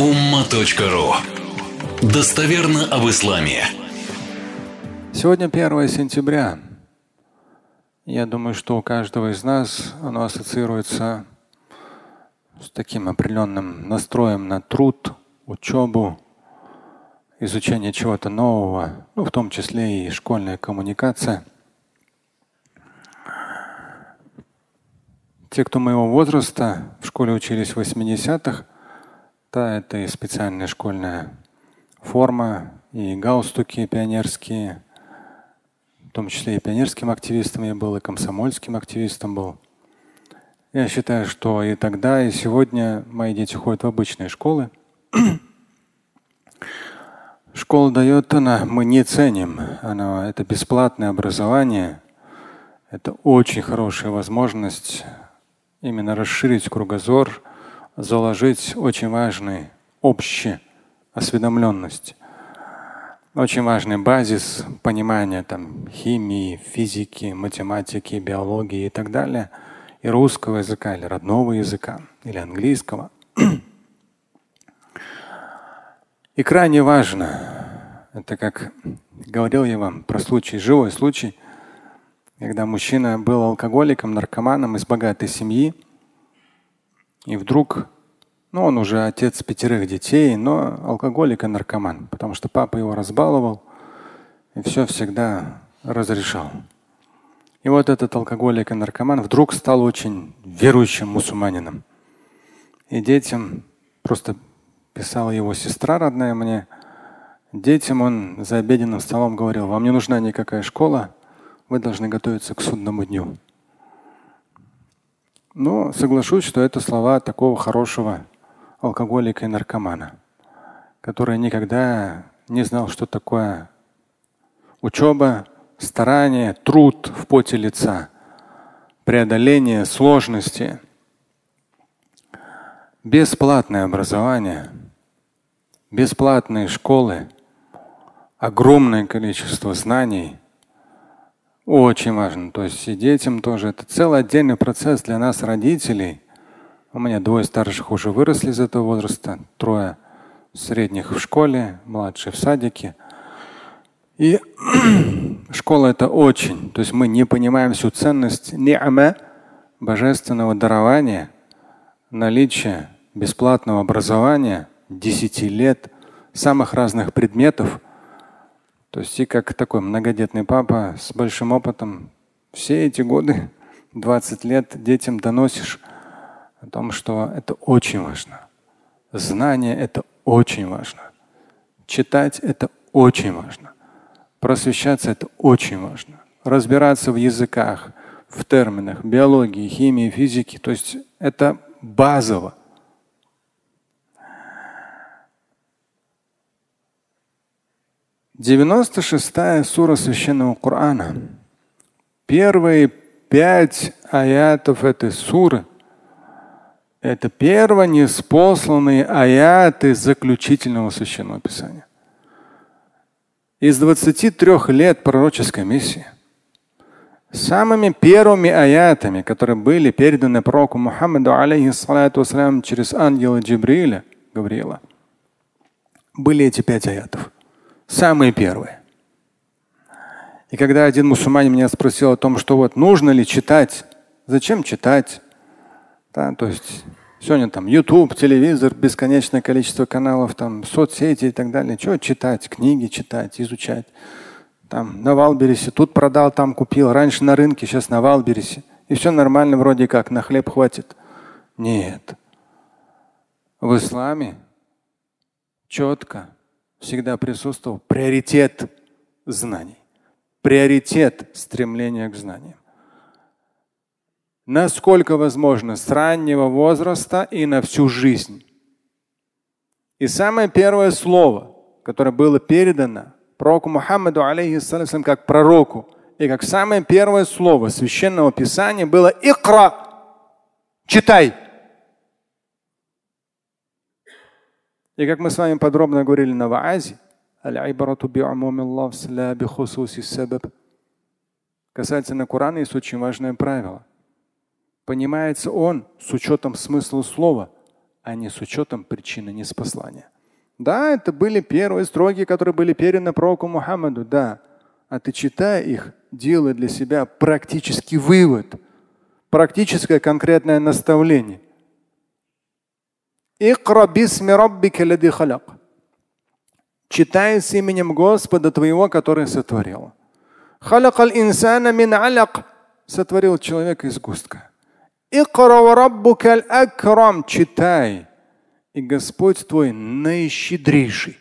umma.ru Достоверно об исламе. Сегодня 1 сентября. Я думаю, что у каждого из нас оно ассоциируется с таким определенным настроем на труд, учебу, изучение чего-то нового, ну, в том числе и школьная коммуникация. Те, кто моего возраста в школе учились в 80-х, да, это и специальная школьная форма, и галстуки пионерские, в том числе и пионерским активистом я был, и комсомольским активистом был. Я считаю, что и тогда, и сегодня мои дети ходят в обычные школы. Школа дает она, мы не ценим. Она, это бесплатное образование. Это очень хорошая возможность именно расширить кругозор, заложить очень важный общий осведомленность, очень важный базис понимания там, химии, физики, математики, биологии и так далее, и русского языка, или родного языка, или английского. И крайне важно, это как говорил я вам про случай, живой случай, когда мужчина был алкоголиком, наркоманом из богатой семьи, и вдруг, ну он уже отец пятерых детей, но алкоголик и наркоман, потому что папа его разбаловал и все всегда разрешал. И вот этот алкоголик и наркоман вдруг стал очень верующим мусульманином. И детям, просто писала его сестра родная мне, детям он за обеденным столом говорил, вам не нужна никакая школа, вы должны готовиться к судному дню. Но соглашусь, что это слова такого хорошего алкоголика и наркомана, который никогда не знал, что такое учеба, старание, труд в поте лица, преодоление сложности, бесплатное образование, бесплатные школы, огромное количество знаний – очень важно. То есть и детям тоже. Это целый отдельный процесс для нас, родителей. У меня двое старших уже выросли из этого возраста, трое средних в школе, младшие в садике. И школа это очень. То есть мы не понимаем всю ценность ни'ма, божественного дарования, наличия бесплатного образования, 10 лет, самых разных предметов – то есть и как такой многодетный папа с большим опытом все эти годы, 20 лет детям доносишь о том, что это очень важно. Знание – это очень важно. Читать – это очень важно. Просвещаться – это очень важно. Разбираться в языках, в терминах, биологии, химии, физике. То есть это базово. 96 сура священного Корана. Первые пять аятов этой суры – это первые неспосланные аяты заключительного священного писания. Из 23 лет пророческой миссии самыми первыми аятами, которые были переданы пророку Мухаммаду алейхиссалату через ангела Джибриля, Гавриила, были эти пять аятов – Самые первые. И когда один мусульманин меня спросил о том, что вот нужно ли читать, зачем читать, да, то есть сегодня там YouTube, телевизор, бесконечное количество каналов, там соцсети и так далее. Что читать? Книги читать, изучать. Там на Вайлдберрисе, тут продал, там купил. Раньше на рынке, сейчас на Вайлдберрисе. И все нормально вроде как, на хлеб хватит. Нет. В исламе четко всегда присутствовал приоритет знаний, приоритет стремления к знаниям. Насколько возможно с раннего возраста и на всю жизнь. И самое первое слово, которое было передано пророку Мухаммаду, алейхиссалям, как пророку, и как самое первое слово священного писания было «Икра» – «Читай». И как мы с вами подробно говорили на ваазе, касательно Корана есть очень важное правило. Понимается он с учетом смысла слова, а не с учетом причины неспослания. Да, это были первые строки, которые были переданы пророку Мухаммаду, да. А ты читая их, делай для себя практический вывод, практическое конкретное наставление. Читай с именем Господа твоего, который сотворил. Сотворил человека из густка. Читай. И Господь твой наищедрейший.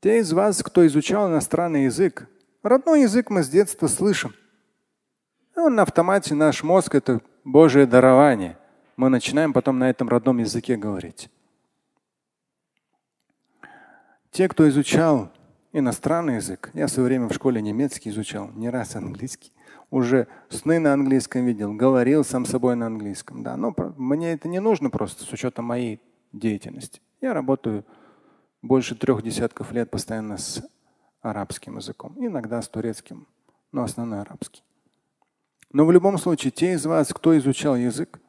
Те из вас, кто изучал иностранный язык, родной язык мы с детства слышим. Он на автомате, наш мозг – это Божие дарование. Мы начинаем потом на этом родном языке говорить. Те, кто изучал иностранный язык, я в свое время в школе немецкий изучал, не раз английский, уже сны на английском видел, говорил сам собой на английском. Да, но мне это не нужно просто с учетом моей деятельности. Я работаю больше трех десятков лет постоянно с арабским языком, иногда с турецким, но основной арабский. Но в любом случае, те из вас, кто изучал язык,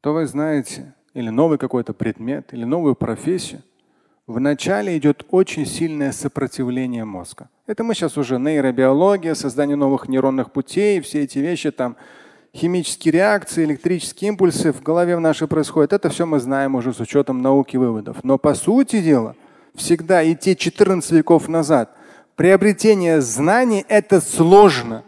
то вы знаете, или новый какой-то предмет, или новую профессию, вначале идет очень сильное сопротивление мозга. Это мы сейчас уже нейробиология, создание новых нейронных путей, все эти вещи там, химические реакции, электрические импульсы в голове в нашей происходят. Это все мы знаем уже с учетом науки выводов. Но по сути дела, всегда и те 14 веков назад, приобретение знаний – это сложно.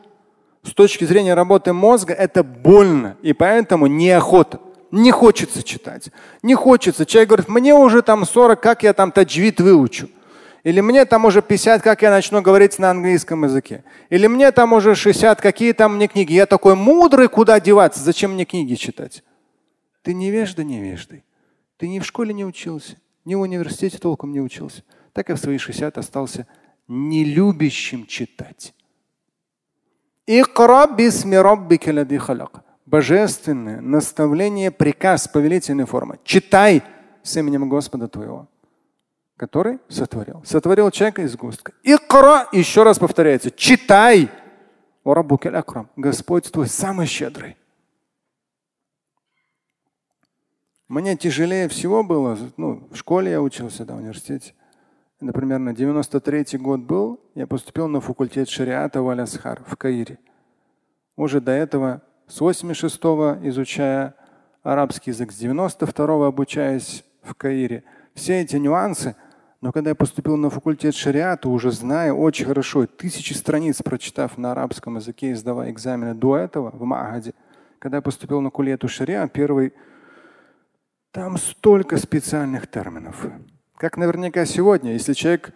С точки зрения работы мозга это больно, и поэтому неохота. Не хочется читать. Не хочется. Человек говорит, мне уже там 40, как я там таджвид выучу. Или мне там уже 50, как я начну говорить на английском языке. Или мне там уже 60, какие там мне книги. Я такой мудрый, куда деваться? Зачем мне книги читать? Ты невежда невеждой. Ты ни в школе не учился, ни в университете толком не учился. Так и в свои 60 остался нелюбящим читать. Божественное наставление, приказ, повелительной формы. Читай с именем Господа твоего, который сотворил. Сотворил человека из густка. Икра, еще раз повторяется, читай. Господь твой самый щедрый. Мне тяжелее всего было, ну, в школе я учился, да, в университете. Например, на 93 год был, я поступил на факультет шариата в Алясхар в Каире. Уже до этого с 86-го изучая арабский язык, с 92-го обучаясь в Каире. Все эти нюансы, но когда я поступил на факультет шариата, уже зная очень хорошо, тысячи страниц прочитав на арабском языке и сдавая экзамены до этого в Маагаде, когда я поступил на кулету шариа, первый, там столько специальных терминов. Как наверняка сегодня, если человек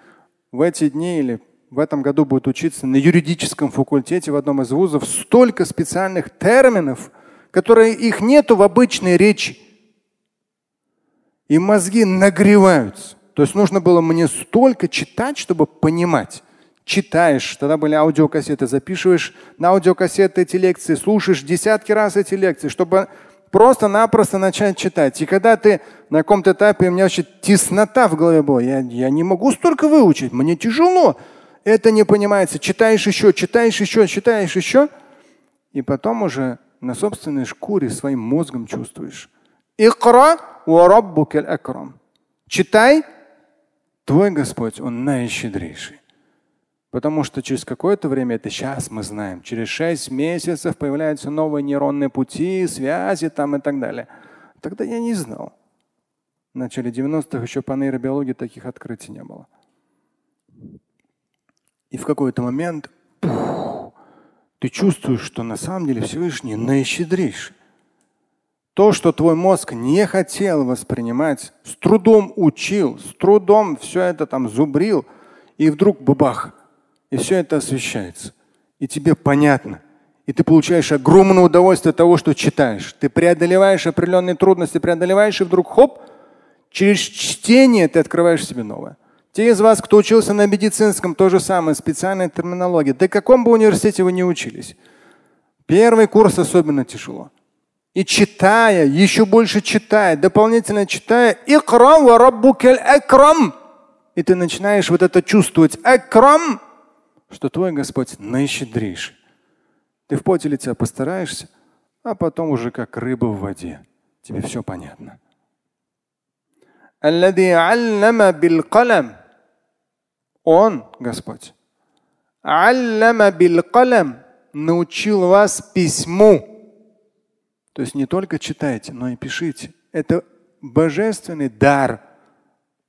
в эти дни или в этом году будет учиться на юридическом факультете в одном из вузов, столько специальных терминов, которые их нету в обычной речи. И мозги нагреваются. То есть нужно было мне столько читать, чтобы понимать. Читаешь, тогда были аудиокассеты, записываешь на аудиокассеты эти лекции, слушаешь десятки раз эти лекции, чтобы просто-напросто начать читать. И когда ты на каком-то этапе, у меня вообще теснота в голове была, я, я не могу столько выучить, мне тяжело. Это не понимается. Читаешь еще, читаешь еще, читаешь еще. И потом уже на собственной шкуре своим мозгом чувствуешь. Икра Читай, твой Господь, Он наищедрейший. Потому что через какое-то время, это сейчас мы знаем, через шесть месяцев появляются новые нейронные пути, связи там и так далее. Тогда я не знал. В начале 90-х еще по нейробиологии таких открытий не было. И в какой-то момент пух, ты чувствуешь, что на самом деле Всевышний наищедрейший. То, что твой мозг не хотел воспринимать, с трудом учил, с трудом все это там зубрил, и вдруг бабах, и все это освещается. И тебе понятно. И ты получаешь огромное удовольствие от того, что читаешь. Ты преодолеваешь определенные трудности, преодолеваешь, и вдруг хоп, через чтение ты открываешь себе новое. Те из вас, кто учился на медицинском, то же самое, специальная терминология. Да каком бы университете вы не учились. Первый курс особенно тяжело. И читая, еще больше читая, дополнительно читая, икрам ва раббукаль акрам. И ты начинаешь вот это чувствовать. Акрам что твой Господь наищедрейший. Ты в поте лица постараешься, а потом уже как рыба в воде. Тебе все понятно. Он, Господь, научил вас письму. То есть не только читайте, но и пишите. Это божественный дар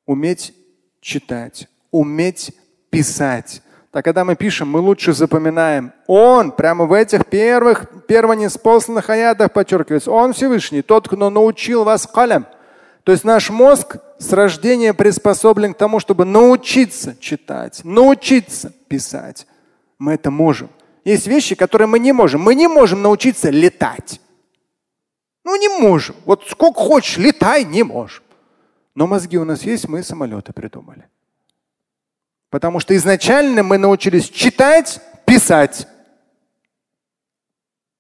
уметь читать, уметь писать. Так когда мы пишем, мы лучше запоминаем. Он прямо в этих первых, первонеспосланных аятах подчеркивается. Он Всевышний, тот, кто научил вас калям. То есть наш мозг с рождения приспособлен к тому, чтобы научиться читать, научиться писать. Мы это можем. Есть вещи, которые мы не можем. Мы не можем научиться летать. Ну не можем. Вот сколько хочешь, летай, не можем. Но мозги у нас есть, мы самолеты придумали. Потому что изначально мы научились читать, писать,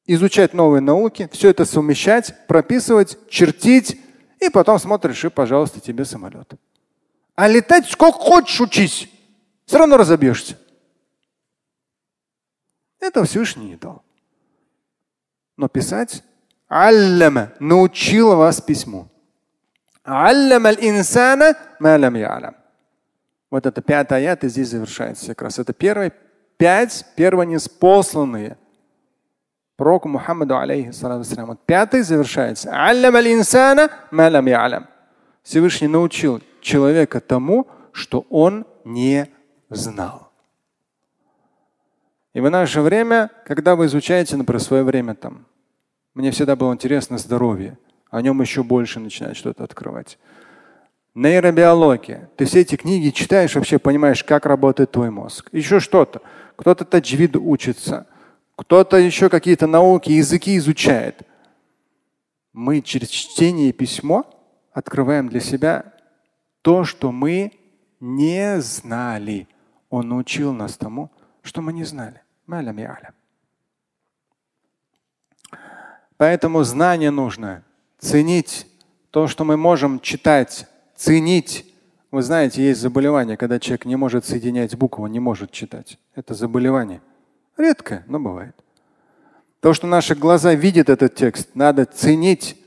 изучать новые науки, все это совмещать, прописывать, чертить, и потом смотришь, и, пожалуйста, тебе самолет. А летать сколько хочешь учись, все равно разобьешься. Это Всевышний дал. Но писать аллама научил вас письму. Аллама инсана ма лам ялам. Вот это пятый аят и здесь завершается как раз. Это первые пять первонеспосланные пророку Мухаммаду алейхиссалам. Вот пятый завершается. Всевышний научил человека тому, что он не знал. И в наше время, когда вы изучаете, например, свое время там, мне всегда было интересно здоровье, о нем еще больше начинать что-то открывать. Нейробиология. Ты все эти книги читаешь, вообще понимаешь, как работает твой мозг. Еще что-то. Кто-то таджвиду учится, кто-то еще какие-то науки, языки изучает. Мы через чтение и письмо открываем для себя то, что мы не знали. Он научил нас тому, что мы не знали. Поэтому знание нужно ценить то, что мы можем читать ценить. Вы знаете, есть заболевание, когда человек не может соединять буквы, не может читать. Это заболевание. Редко, но бывает. То, что наши глаза видят этот текст, надо ценить.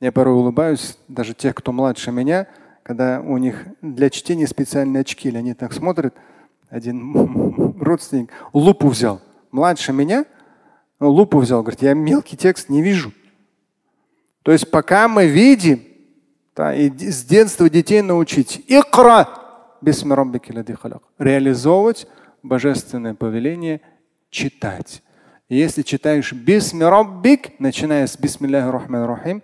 Я порой улыбаюсь, даже тех, кто младше меня, когда у них для чтения специальные очки, или они так смотрят. Один родственник лупу взял, младше меня, лупу взял, говорит, я мелкий текст не вижу. То есть пока мы видим, да, и с детства детей научить. Икра реализовывать божественное повеление читать. И если читаешь бисмираббик, начиная с бисмилляхи рахман рахим,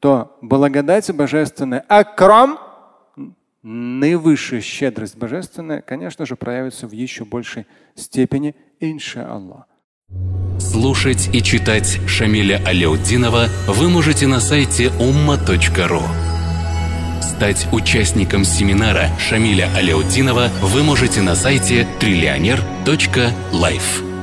то благодать божественная, акрам, наивысшая щедрость божественная, конечно же, проявится в еще большей степени, иншаллах. Слушать и читать Шамиля Аляутдинова вы можете на сайте umma.ru. Стать участником семинара Шамиля Аляутдинова вы можете на сайте триллионер.life.